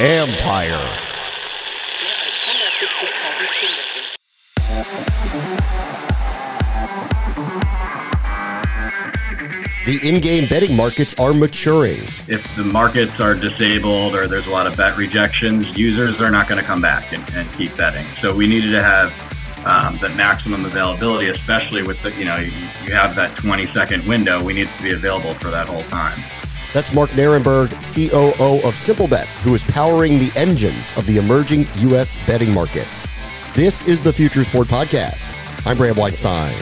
Empire. The in-game betting markets are maturing. If the markets are disabled or there's a lot of bet rejections, users are not going to come back and, and keep betting. So we needed to have um, that maximum availability, especially with the, you know, you, you have that 20 second window. We need to be available for that whole time. That's Mark Nerenberg, COO of SimpleBet, who is powering the engines of the emerging U.S. betting markets. This is the Future Sport Podcast. I'm Bram Weinstein.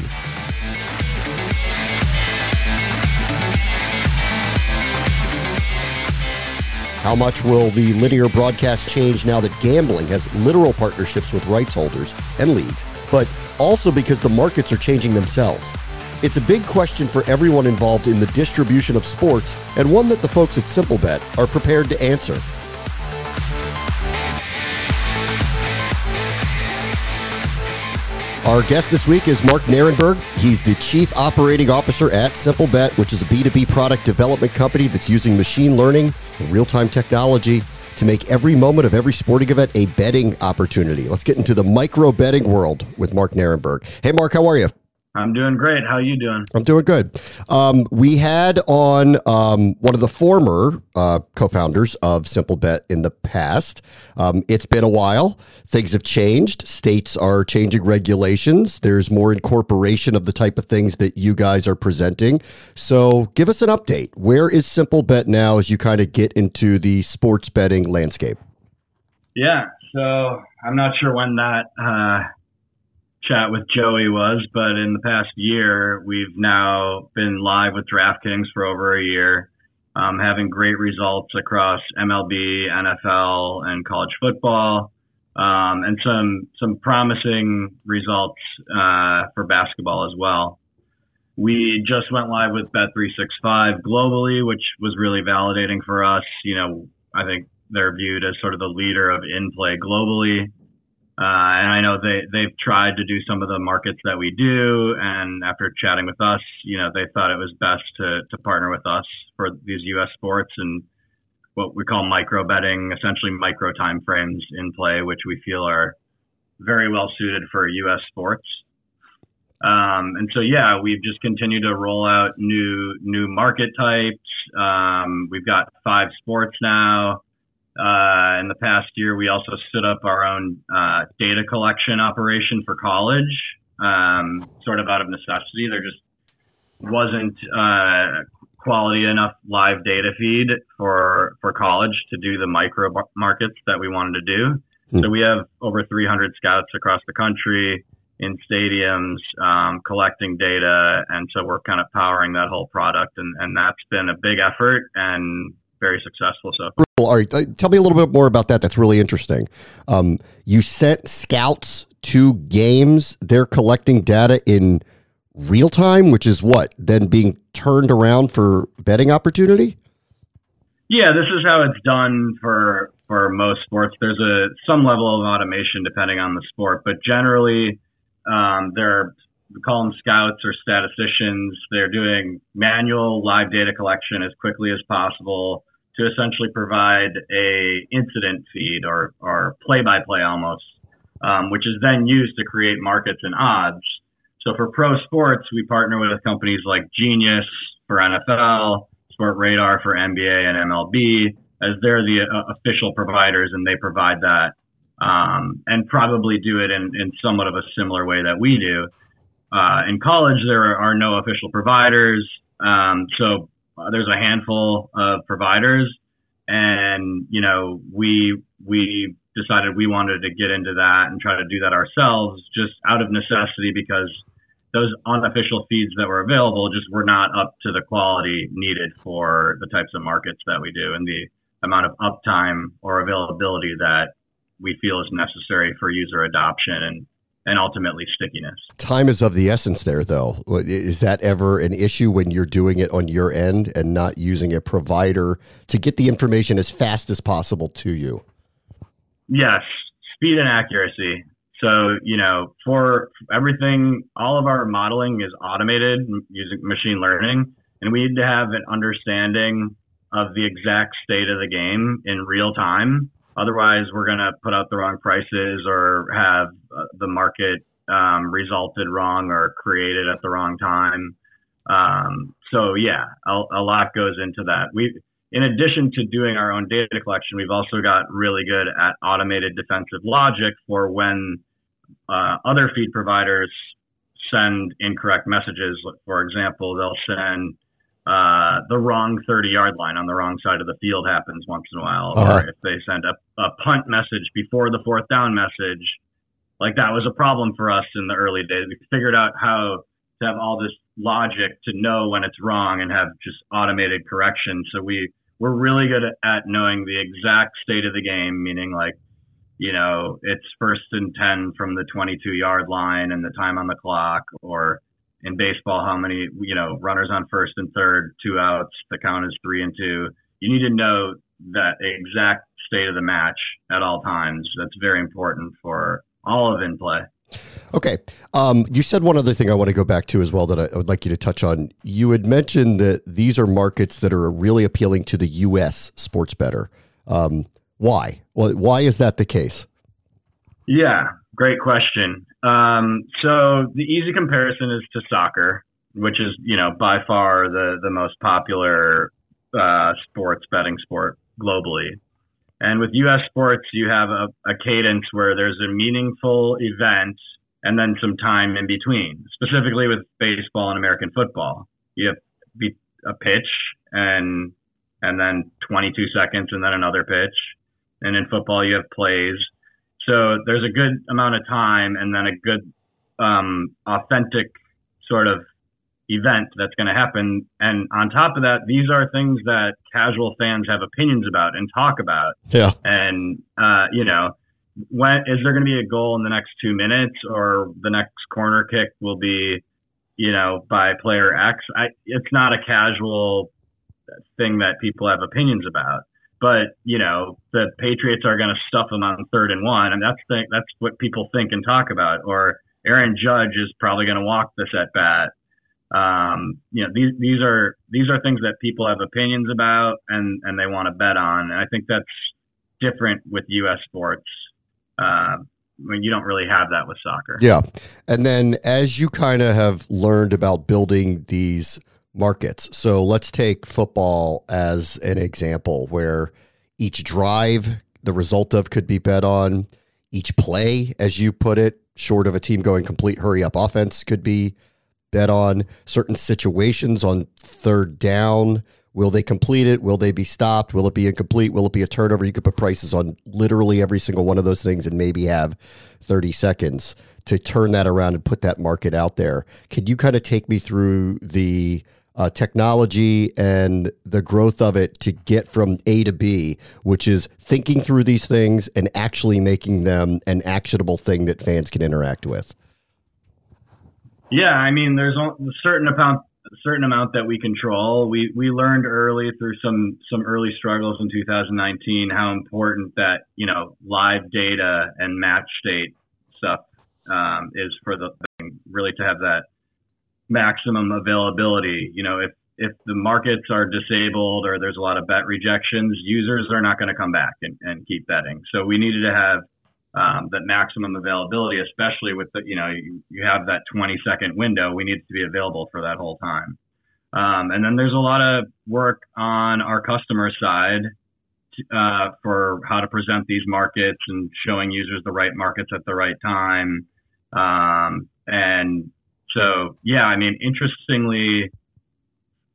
How much will the linear broadcast change now that gambling has literal partnerships with rights holders and leagues, but also because the markets are changing themselves? It's a big question for everyone involved in the distribution of sports, and one that the folks at SimpleBet are prepared to answer. Our guest this week is Mark Nerenberg. He's the Chief Operating Officer at SimpleBet, which is a B2B product development company that's using machine learning and real time technology to make every moment of every sporting event a betting opportunity. Let's get into the micro betting world with Mark Nerenberg. Hey, Mark, how are you? I'm doing great. How are you doing? I'm doing good. Um, we had on um, one of the former uh, co-founders of SimpleBet in the past. Um, it's been a while. Things have changed. States are changing regulations. There's more incorporation of the type of things that you guys are presenting. So, give us an update. Where is SimpleBet now as you kind of get into the sports betting landscape? Yeah. So I'm not sure when that. Uh chat with Joey was, but in the past year, we've now been live with DraftKings for over a year, um, having great results across MLB, NFL, and college football, um, and some some promising results uh, for basketball as well. We just went live with Bet365 globally, which was really validating for us. You know, I think they're viewed as sort of the leader of in play globally. Uh, and I know they, they've tried to do some of the markets that we do. And after chatting with us, you know, they thought it was best to, to partner with us for these U.S. sports and what we call micro betting, essentially micro time frames in play, which we feel are very well suited for U.S. sports. Um, and so, yeah, we've just continued to roll out new new market types. Um, we've got five sports now. Uh, in the past year, we also stood up our own uh, data collection operation for college, um, sort of out of necessity. There just wasn't uh, quality enough live data feed for for college to do the micro markets that we wanted to do. Mm. So we have over 300 scouts across the country in stadiums um, collecting data, and so we're kind of powering that whole product, and, and that's been a big effort and very successful so far. All right, uh, tell me a little bit more about that. That's really interesting. Um, you sent scouts to games. They're collecting data in real time, which is what then being turned around for betting opportunity. Yeah, this is how it's done for for most sports. There's a some level of automation depending on the sport, but generally, um, they're we call them scouts or statisticians. They're doing manual live data collection as quickly as possible to essentially provide a incident feed or, or play-by-play almost, um, which is then used to create markets and odds. So for pro sports, we partner with companies like Genius for NFL, Sportradar for NBA and MLB, as they're the uh, official providers and they provide that, um, and probably do it in, in somewhat of a similar way that we do. Uh, in college, there are no official providers. Um, so uh, there's a handful of providers, and you know we we decided we wanted to get into that and try to do that ourselves, just out of necessity because those unofficial feeds that were available just were not up to the quality needed for the types of markets that we do and the amount of uptime or availability that we feel is necessary for user adoption and and ultimately stickiness. Time is of the essence there, though. Is that ever an issue when you're doing it on your end and not using a provider to get the information as fast as possible to you? Yes, speed and accuracy. So, you know, for everything, all of our modeling is automated using machine learning, and we need to have an understanding of the exact state of the game in real time. Otherwise, we're going to put out the wrong prices or have uh, the market um, resulted wrong or created at the wrong time. Um, so yeah, a, a, lot goes into that. We, in addition to doing our own data collection, we've also got really good at automated defensive logic for when uh, other feed providers send incorrect messages. For example, they'll send uh, the wrong 30 yard line on the wrong side of the field happens once in a while. Uh-huh. Or if they send a, a punt message before the fourth down message, like that was a problem for us in the early days. We figured out how to have all this logic to know when it's wrong and have just automated correction. So we, we're really good at knowing the exact state of the game, meaning like, you know, it's first and 10 from the 22 yard line and the time on the clock or, in baseball how many you know runners on first and third, two outs, the count is three and two. You need to know that exact state of the match at all times. That's very important for all of in play. Okay. Um, you said one other thing I want to go back to as well that I, I would like you to touch on. You had mentioned that these are markets that are really appealing to the U.S. sports bettor. Um, why? Well, why is that the case? Yeah, great question. Um, so the easy comparison is to soccer, which is you know by far the the most popular uh, sports betting sport globally. And with U.S. sports, you have a, a cadence where there's a meaningful event and then some time in between. Specifically with baseball and American football, you have a pitch and and then 22 seconds and then another pitch. And in football, you have plays so there's a good amount of time and then a good, um, authentic sort of event that's going to happen. And on top of that, these are things that casual fans have opinions about and talk about. Yeah. And, uh, you know, when is there going to be a goal in the next two minutes or the next corner kick will be, you know, by player X? I, it's not a casual thing that people have opinions about. But you know, the Patriots are going to stuff them on third and one, and that's the, that's what people think and talk about. Or Aaron Judge is probably going to walk this at bat. Um, you know, these these are these are things that people have opinions about and and they want to bet on. And I think that's different with U.S. sports. Uh, when you don't really have that with soccer. Yeah. And then as you kind of have learned about building these markets. So let's take football as an example where each drive, the result of could be bet on. Each play, as you put it, short of a team going complete hurry up offense, could be bet on. Certain situations on third down. Will they complete it? Will they be stopped? Will it be incomplete? Will it be a turnover? You could put prices on literally every single one of those things and maybe have 30 seconds to turn that around and put that market out there. Can you kind of take me through the uh, technology and the growth of it to get from A to B, which is thinking through these things and actually making them an actionable thing that fans can interact with. Yeah, I mean, there's a certain amount, certain amount that we control. We we learned early through some some early struggles in 2019 how important that you know live data and match state stuff um, is for the thing, really to have that maximum availability. You know, if if the markets are disabled or there's a lot of bet rejections, users are not going to come back and, and keep betting. So we needed to have um, that maximum availability, especially with the, you know, you, you have that 20 second window. We need to be available for that whole time. Um, and then there's a lot of work on our customer side uh, for how to present these markets and showing users the right markets at the right time. Um, and so yeah, I mean, interestingly,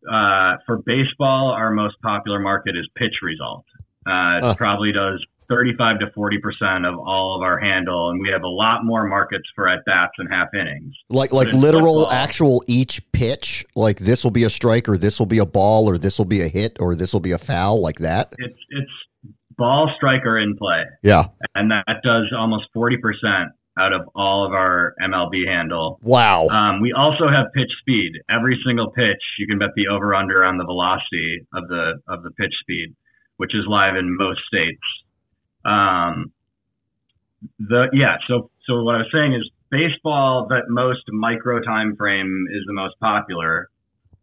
uh, for baseball, our most popular market is pitch result. Uh, it probably does 35 to 40 percent of all of our handle, and we have a lot more markets for at bats and half innings. Like like literal football, actual each pitch, like this will be a strike, or this will be a ball, or this will be a hit, or this will be a foul, like that. It's it's ball striker in play. Yeah, and that does almost 40 percent out of all of our MLB handle. Wow. Um, we also have pitch speed. Every single pitch, you can bet the over under on the velocity of the of the pitch speed, which is live in most states. Um, the yeah. So so what I was saying is baseball, that most micro time frame is the most popular.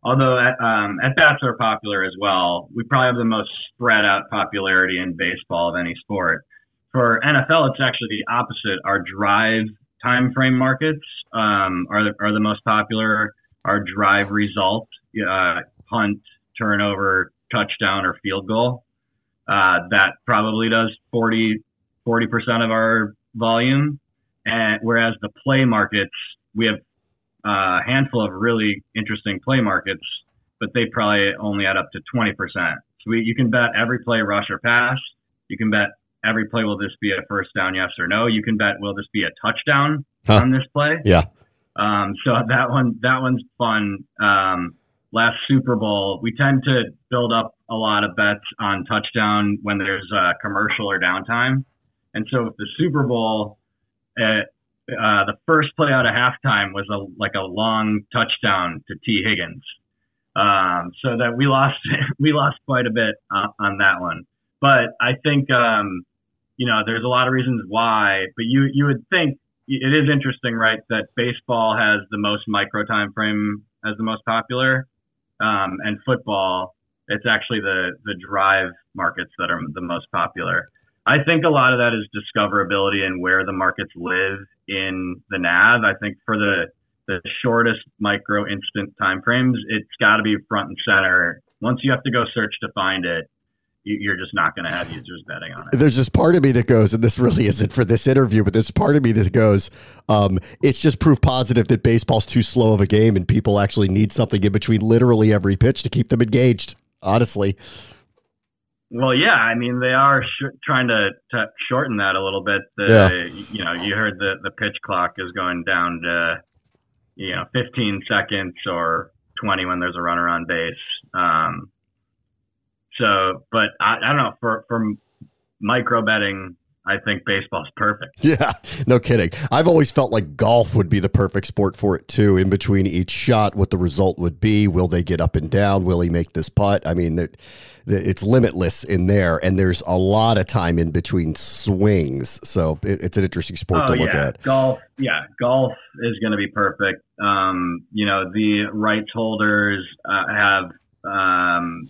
although at, um, at bats are popular as well, we probably have the most spread out popularity in baseball of any sport. For NFL, it's actually the opposite. Our drive time frame markets um, are the, are the most popular. Our drive result, uh, punt, turnover, touchdown, or field goal. Uh, that probably does 40 percent of our volume, and whereas the play markets, we have a handful of really interesting play markets, but they probably only add up to 20%. So we, you can bet every play rush or pass. You can bet every play will this be a first down, yes or no. You can bet will this be a touchdown huh. on this play. Yeah. Um, so that one that one's fun. Um, last Super Bowl, we tend to build up a lot of bets on touchdown when there's a commercial or downtime. And so the Super Bowl, uh, uh, the first play out of halftime was a like a long touchdown to Tee Higgins. Um, so that we lost we lost quite a bit uh, on that one. But I think um, you know there's a lot of reasons why. But you you would think it is interesting, right? That baseball has the most micro time frame as the most popular, um, and football it's actually the the drive markets that are the most popular. I think a lot of that is discoverability and where the markets live in the nav. I think for the the shortest micro instant time frames, it's got to be front and center. Once you have to go search to find it, you're just not going to have users betting on it. There's this part of me that goes, and this really isn't for this interview, but there's part of me that goes, um, it's just proof positive that baseball's too slow of a game and people actually need something in between literally every pitch to keep them engaged, honestly. Well, yeah, I mean they are sh- trying to, to, shorten that a little bit. The, yeah. You know, you heard the the pitch clock is going down to you know 15 seconds or 20 when there's a runner on base. Um, so, but I, I don't know for for micro betting, I think baseball's perfect. Yeah, no kidding. I've always felt like golf would be the perfect sport for it too. In between each shot, what the result would be. Will they get up and down? Will he make this putt? I mean, it's limitless in there, and there's a lot of time in between swings. So it's an interesting sport oh, to look yeah. at. Golf, yeah, golf is going to be perfect. Um, you know, the rights holders uh, have um,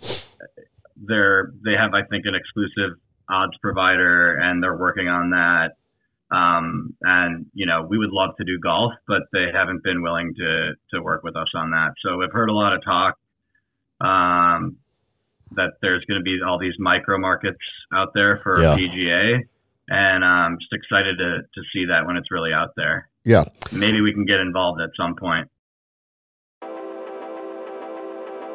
they're they have I think an exclusive odds provider, and they're working on that. Um, and you know, we would love to do golf, but they haven't been willing to to work with us on that. So we've heard a lot of talk um, that there's going to be all these micro markets out there for yeah. PGA, and I'm just excited to to see that when it's really out there. Yeah, maybe we can get involved at some point.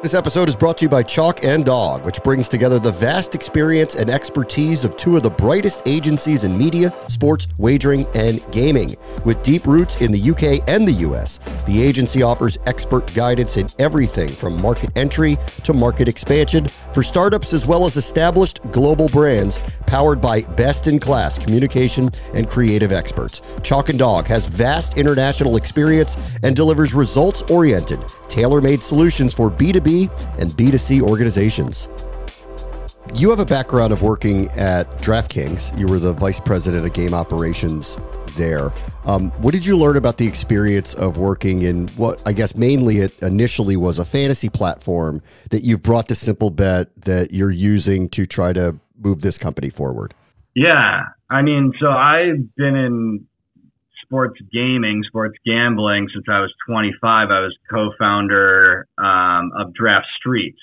This episode is brought to you by Chalk and Dog, which brings together the vast experience and expertise of two of the brightest agencies in media, sports, wagering, and gaming. With deep roots in the UK and the US, the agency offers expert guidance in everything from market entry to market expansion for startups as well as established global brands powered by best in class communication and creative experts. Chalk and Dog has vast international experience and delivers results oriented, tailor made solutions for B2B B2B and B2C organizations. You have a background of working at DraftKings. You were the vice president of game operations there. Um, what did you learn about the experience of working in what I guess mainly it initially was a fantasy platform that you've brought to Simplebet that you're using to try to move this company forward? Yeah, I mean, so I've been in sports gaming, sports gambling since I was 25. I was co-founder um, of Draft Street,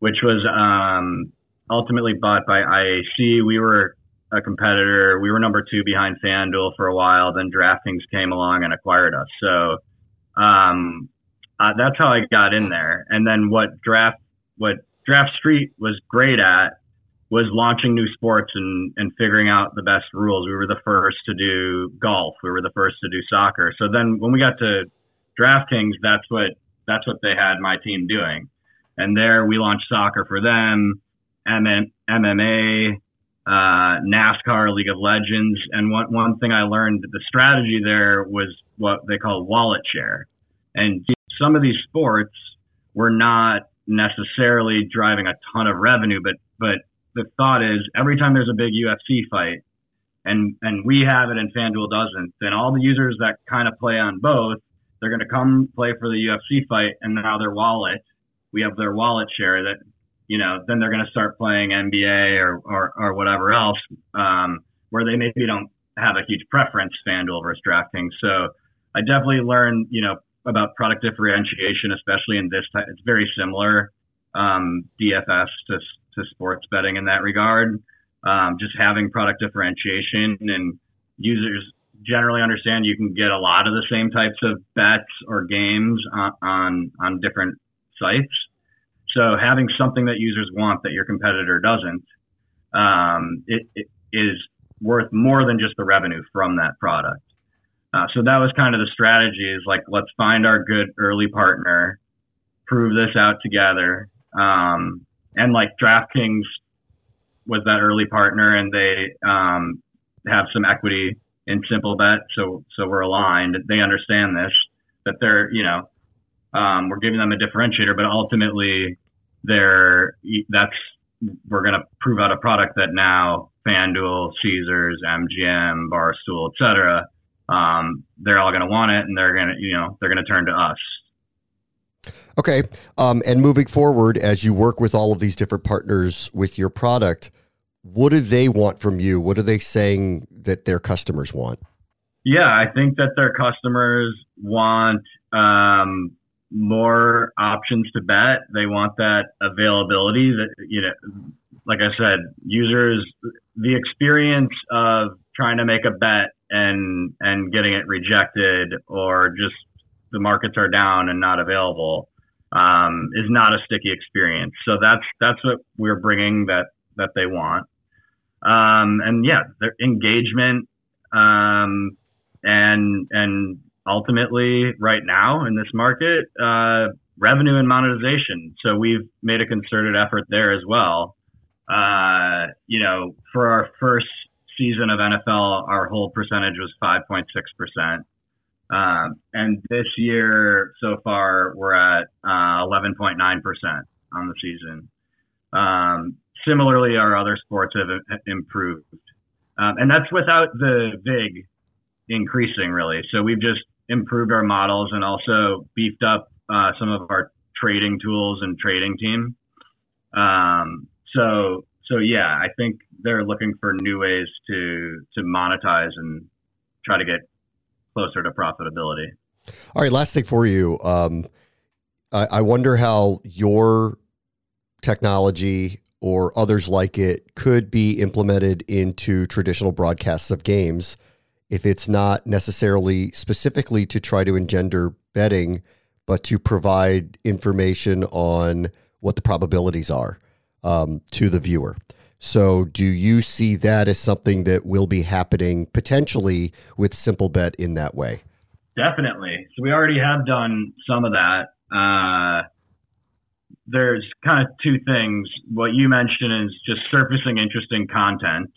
which was um, ultimately bought by IAC. We were a competitor. We were number two behind FanDuel for a while. Then DraftKings came along and acquired us. So um, uh, that's how I got in there. And then what Draft what DraftStreet was great at was launching new sports and, and figuring out the best rules. We were the first to do golf. We were the first to do soccer. So then when we got to DraftKings, that's what that's what they had my team doing. And there we launched soccer for them, MMA, uh, NASCAR, League of Legends. And one, one thing I learned, the strategy there was what they call wallet share. And some of these sports were not necessarily driving a ton of revenue, but, but the thought is every time there's a big UFC fight, and and we have it and FanDuel doesn't, then all the users that kind of play on both they're going to come play for the UFC fight, and now their wallet, we have their wallet share that, you know, then they're going to start playing NBA or, or, or whatever else, um, where they maybe don't have a huge preference FanDuel versus DraftKings. So I definitely learned, you know, about product differentiation, especially in this type. It's very similar um, DFS to, to sports betting in that regard. Um, just having product differentiation and users generally understand you can get a lot of the same types of bets or games on, on, on different sites. So having something that users want that your competitor doesn't, um, it, it is worth more than just the revenue from that product. Uh, so that was kind of the strategy is like, let's find our good early partner, prove this out together. Um, and like DraftKings was that early partner and they, um, have some equity in Simplebet. So, so we're aligned. They understand this, that they're, you know, um, we're giving them a differentiator, but ultimately they're, that's, we're going to prove out a product that now FanDuel, Caesars, MGM, Barstool, etc. um, they're all going to want it and they're going to, you know, they're going to turn to us. Okay. Um, and moving forward, as you work with all of these different partners with your product, what do they want from you? What are they saying that their customers want? Yeah, I think that their customers want um, more options to bet. They want that availability that, you know, like I said, users, the experience of trying to make a bet and and getting it rejected or just the markets are down and not available um, is not a sticky experience. So that's that's what we're bringing that that they want. Um, and yeah, their engagement um, and and ultimately right now in this market, uh, revenue and monetization. So we've made a concerted effort there as well. Uh, you know, for our first season of NFL, our hold percentage was 5.6%. Um, and this year so far, we're at uh, 11.9% on the season. Um, similarly, our other sports have improved. Um, and that's without the VIG increasing, really. So we've just improved our models and also beefed up uh, some of our trading tools and trading team. Um, so so yeah, I think they're looking for new ways to to monetize and try to get closer to profitability. All right, last thing for you. Um, I, I wonder how your technology or others like it could be implemented into traditional broadcasts of games if it's not necessarily specifically to try to engender betting, but to provide information on what the probabilities are um, to the viewer. So, do you see that as something that will be happening potentially with Simplebet in that way? Definitely. So, we already have done some of that. Uh, there's kind of two things. What you mentioned is just surfacing interesting content,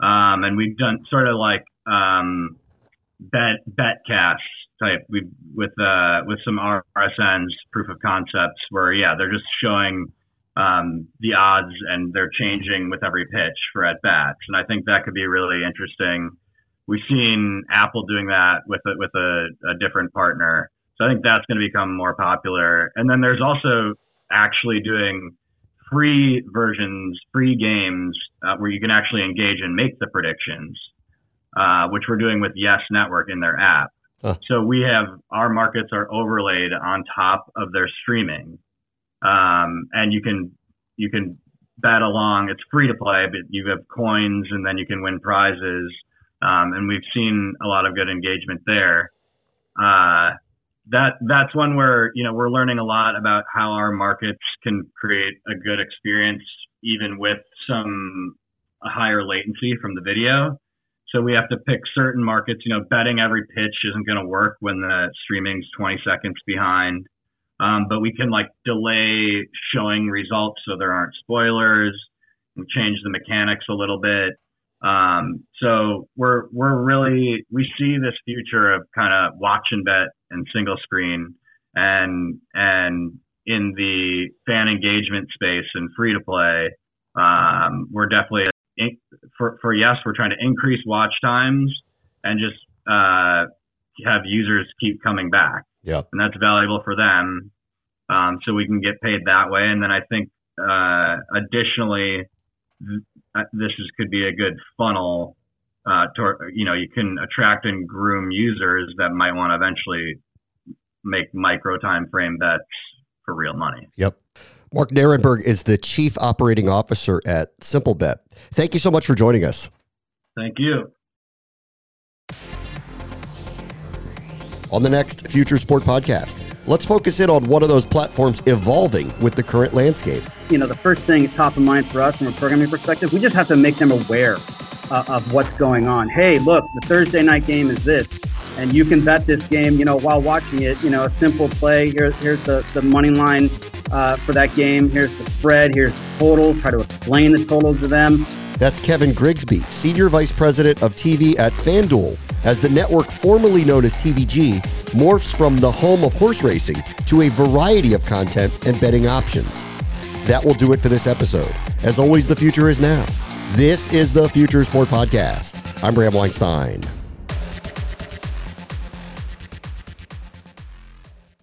um, and we've done sort of like um, bet bet cash type we with uh, with some RSNs proof of concepts where yeah they're just showing um, the odds and they're changing with every pitch for at bats. And I think that could be really interesting. We've seen Apple doing that with a, with a, a different partner. So I think that's going to become more popular. And then there's also actually doing free versions, free games uh, where you can actually engage and make the predictions, uh, which we're doing with Yes Network in their app. Huh. So we have our markets are overlaid on top of their streaming um, and you can you can bet along. It's free to play, but you have coins, and then you can win prizes. Um, and we've seen a lot of good engagement there. Uh, that that's one where you know we're learning a lot about how our markets can create a good experience even with some higher latency from the video. So we have to pick certain markets. You know, betting every pitch isn't going to work when the streaming's 20 seconds behind. Um, but we can like delay showing results so there aren't spoilers We change the mechanics a little bit. Um, so we're we're really we see this future of kind of watch and bet and single screen and and in the fan engagement space and free to play, um, we're definitely for for yes, we're trying to increase watch times and just uh, have users keep coming back Yeah. And that's valuable for them. Um, so we can get paid that way. And then I think uh, additionally, th- uh, this is, could be a good funnel. Uh, to, you know, you can attract and groom users that might want to eventually make micro time frame bets for real money. Yep. Mark Nerenberg is the Chief Operating Officer at SimpleBet. Thank you so much for joining us. Thank you. On the next Future Sport podcast, let's focus in on one of those platforms evolving with the current landscape. You know, the first thing top of mind for us from a programming perspective, we just have to make them aware uh, of what's going on. Hey, look, the Thursday night game is this, and you can bet this game. You know, while watching it, you know, a simple play. Here, here's the the money line uh, for that game. Here's the spread. Here's the total. Try to explain the total to them. That's Kevin Grigsby, Senior Vice President of TV at FanDuel, as the network formerly known as TVG morphs from the home of horse racing to a variety of content and betting options. That will do it for this episode. As always, the future is now. This is the Future Sport Podcast. I'm Bram Weinstein.